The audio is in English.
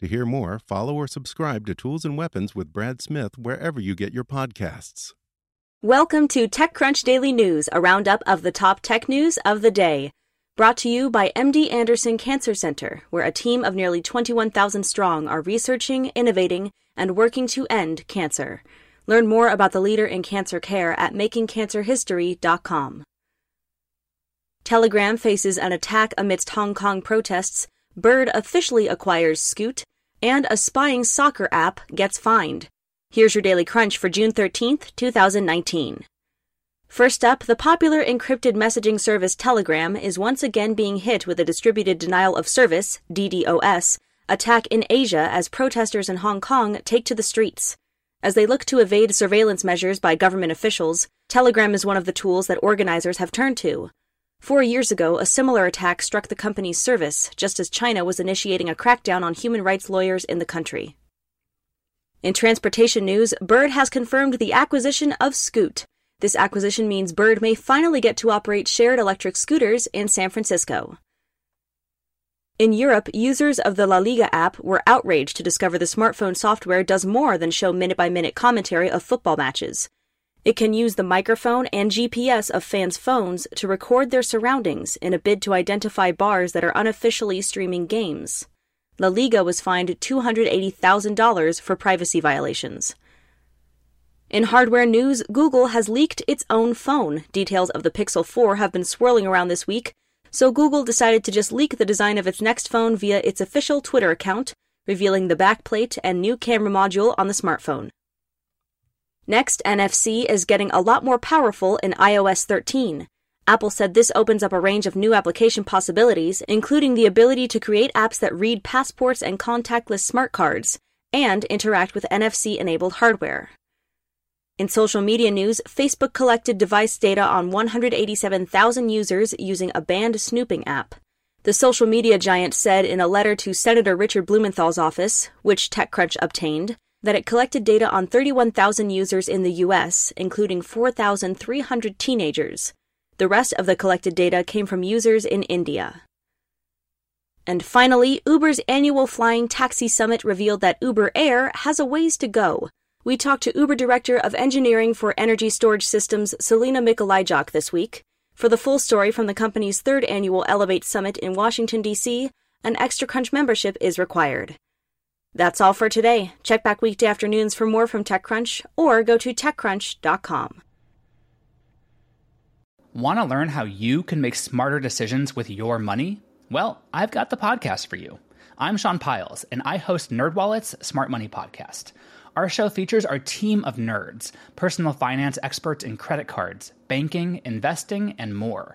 To hear more, follow or subscribe to Tools and Weapons with Brad Smith wherever you get your podcasts. Welcome to TechCrunch Daily News, a roundup of the top tech news of the day. Brought to you by MD Anderson Cancer Center, where a team of nearly 21,000 strong are researching, innovating, and working to end cancer. Learn more about the leader in cancer care at makingcancerhistory.com. Telegram faces an attack amidst Hong Kong protests, Bird officially acquires Scoot, and a spying soccer app gets fined. Here's your daily crunch for June 13th, 2019. First up, the popular encrypted messaging service Telegram is once again being hit with a distributed denial of service, DDoS, attack in Asia as protesters in Hong Kong take to the streets. As they look to evade surveillance measures by government officials, Telegram is one of the tools that organizers have turned to. Four years ago, a similar attack struck the company's service, just as China was initiating a crackdown on human rights lawyers in the country. In transportation news, Bird has confirmed the acquisition of Scoot. This acquisition means Bird may finally get to operate shared electric scooters in San Francisco. In Europe, users of the La Liga app were outraged to discover the smartphone software does more than show minute by minute commentary of football matches. It can use the microphone and GPS of fans' phones to record their surroundings in a bid to identify bars that are unofficially streaming games. La Liga was fined $280,000 for privacy violations. In hardware news, Google has leaked its own phone. Details of the Pixel 4 have been swirling around this week, so Google decided to just leak the design of its next phone via its official Twitter account, revealing the backplate and new camera module on the smartphone. Next, NFC is getting a lot more powerful in iOS 13. Apple said this opens up a range of new application possibilities, including the ability to create apps that read passports and contactless smart cards, and interact with NFC enabled hardware. In social media news, Facebook collected device data on 187,000 users using a banned snooping app. The social media giant said in a letter to Senator Richard Blumenthal's office, which TechCrunch obtained, that it collected data on 31,000 users in the US, including 4,300 teenagers. The rest of the collected data came from users in India. And finally, Uber's annual Flying Taxi Summit revealed that Uber Air has a ways to go. We talked to Uber Director of Engineering for Energy Storage Systems, Celina Mikolajczak, this week. For the full story from the company's third annual Elevate Summit in Washington, D.C., an Extra Crunch membership is required. That's all for today. Check back weekday afternoons for more from TechCrunch or go to TechCrunch.com. Want to learn how you can make smarter decisions with your money? Well, I've got the podcast for you. I'm Sean Pyles, and I host NerdWallet's Smart Money Podcast. Our show features our team of nerds, personal finance experts in credit cards, banking, investing, and more.